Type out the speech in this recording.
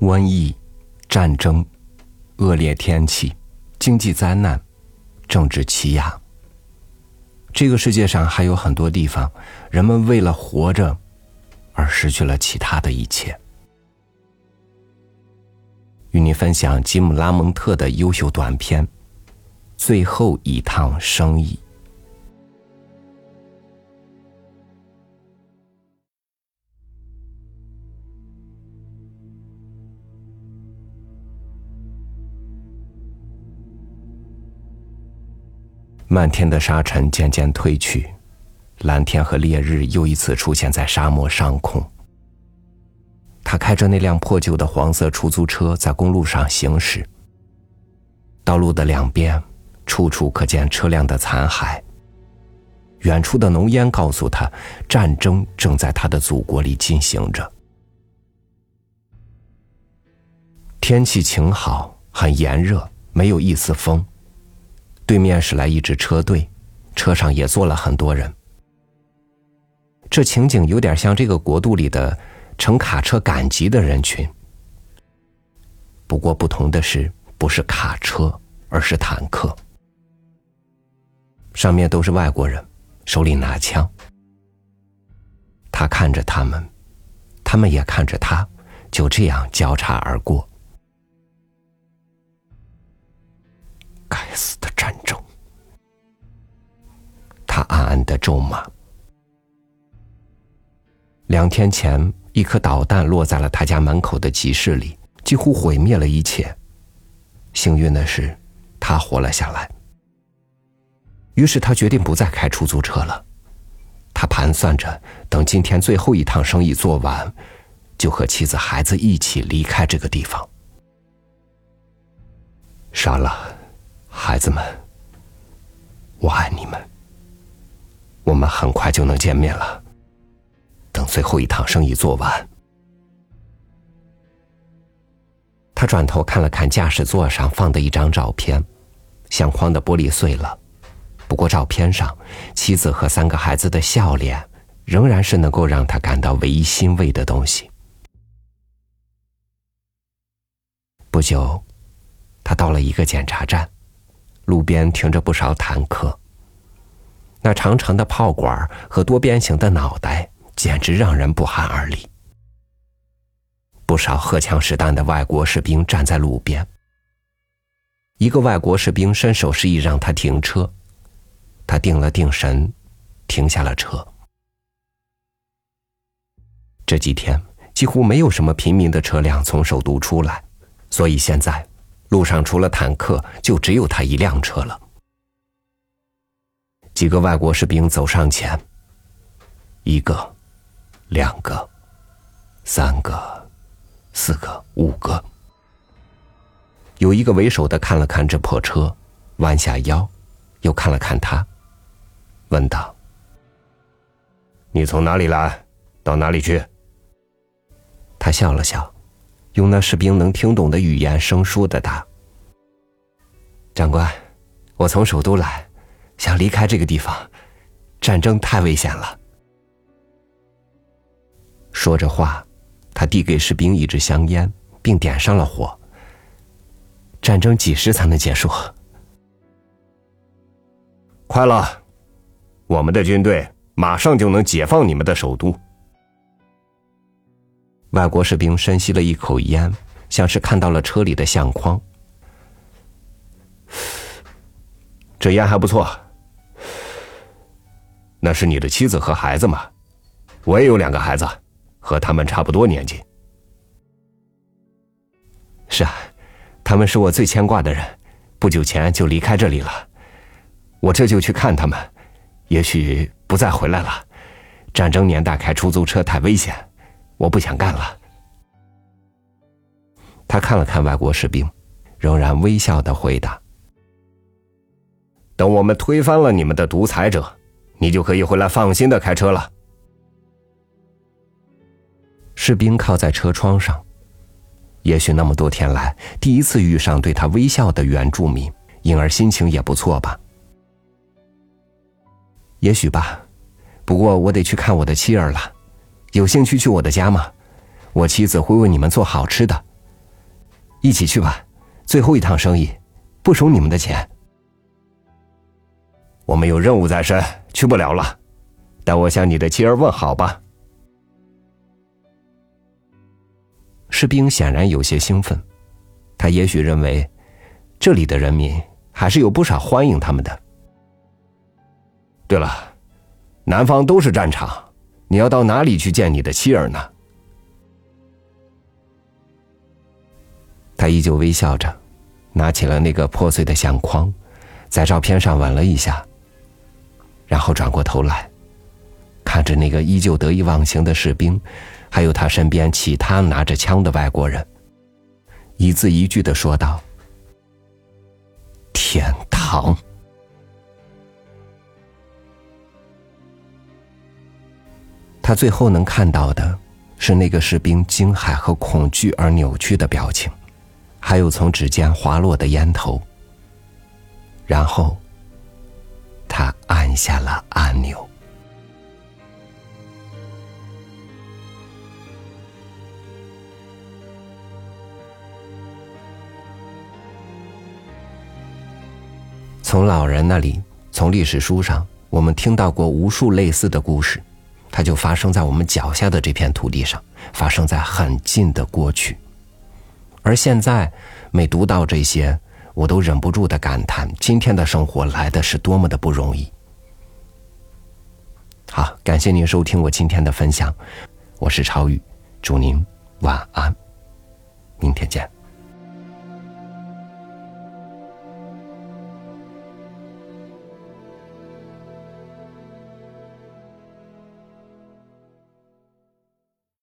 瘟疫、战争、恶劣天气、经济灾难、政治欺压。这个世界上还有很多地方，人们为了活着而失去了其他的一切。与你分享吉姆·拉蒙特的优秀短片《最后一趟生意》。漫天的沙尘渐渐褪去，蓝天和烈日又一次出现在沙漠上空。他开着那辆破旧的黄色出租车在公路上行驶。道路的两边，处处可见车辆的残骸。远处的浓烟告诉他，战争正在他的祖国里进行着。天气晴好，很炎热，没有一丝风。对面驶来一支车队，车上也坐了很多人。这情景有点像这个国度里的乘卡车赶集的人群。不过不同的是，不是卡车，而是坦克。上面都是外国人，手里拿枪。他看着他们，他们也看着他，就这样交叉而过。该死的战争！他暗暗的咒骂。两天前，一颗导弹落在了他家门口的集市里，几乎毁灭了一切。幸运的是，他活了下来。于是他决定不再开出租车了。他盘算着，等今天最后一趟生意做完，就和妻子、孩子一起离开这个地方。傻了。孩子们，我爱你们。我们很快就能见面了。等最后一趟生意做完，他转头看了看驾驶座上放的一张照片，相框的玻璃碎了，不过照片上妻子和三个孩子的笑脸，仍然是能够让他感到唯一欣慰的东西。不久，他到了一个检查站。路边停着不少坦克，那长长的炮管和多边形的脑袋简直让人不寒而栗。不少荷枪实弹的外国士兵站在路边。一个外国士兵伸手示意让他停车，他定了定神，停下了车。这几天几乎没有什么平民的车辆从首都出来，所以现在。路上除了坦克，就只有他一辆车了。几个外国士兵走上前，一个、两个、三个、四个、五个。有一个为首的看了看这破车，弯下腰，又看了看他，问道：“你从哪里来？到哪里去？”他笑了笑。用那士兵能听懂的语言生疏的答：“长官，我从首都来，想离开这个地方，战争太危险了。”说着话，他递给士兵一支香烟，并点上了火。战争几时才能结束？快了，我们的军队马上就能解放你们的首都。外国士兵深吸了一口烟，像是看到了车里的相框。这烟还不错。那是你的妻子和孩子吗？我也有两个孩子，和他们差不多年纪。是啊，他们是我最牵挂的人。不久前就离开这里了，我这就去看他们。也许不再回来了。战争年代开出租车太危险。我不想干了。他看了看外国士兵，仍然微笑的回答：“等我们推翻了你们的独裁者，你就可以回来放心的开车了。”士兵靠在车窗上，也许那么多天来第一次遇上对他微笑的原住民，因而心情也不错吧？也许吧。不过我得去看我的妻儿了。有兴趣去我的家吗？我妻子会为你们做好吃的，一起去吧，最后一趟生意，不收你们的钱。我们有任务在身，去不了了。代我向你的妻儿问好吧。士兵显然有些兴奋，他也许认为，这里的人民还是有不少欢迎他们的。对了，南方都是战场，你要到哪里去见你的妻儿呢？他依旧微笑着，拿起了那个破碎的相框，在照片上吻了一下，然后转过头来，看着那个依旧得意忘形的士兵，还有他身边其他拿着枪的外国人，一字一句的说道：“天堂。”他最后能看到的是那个士兵惊骇和恐惧而扭曲的表情。还有从指尖滑落的烟头，然后，他按下了按钮。从老人那里，从历史书上，我们听到过无数类似的故事，它就发生在我们脚下的这片土地上，发生在很近的过去。而现在，每读到这些，我都忍不住的感叹：今天的生活来的是多么的不容易。好，感谢您收听我今天的分享，我是超宇，祝您晚安，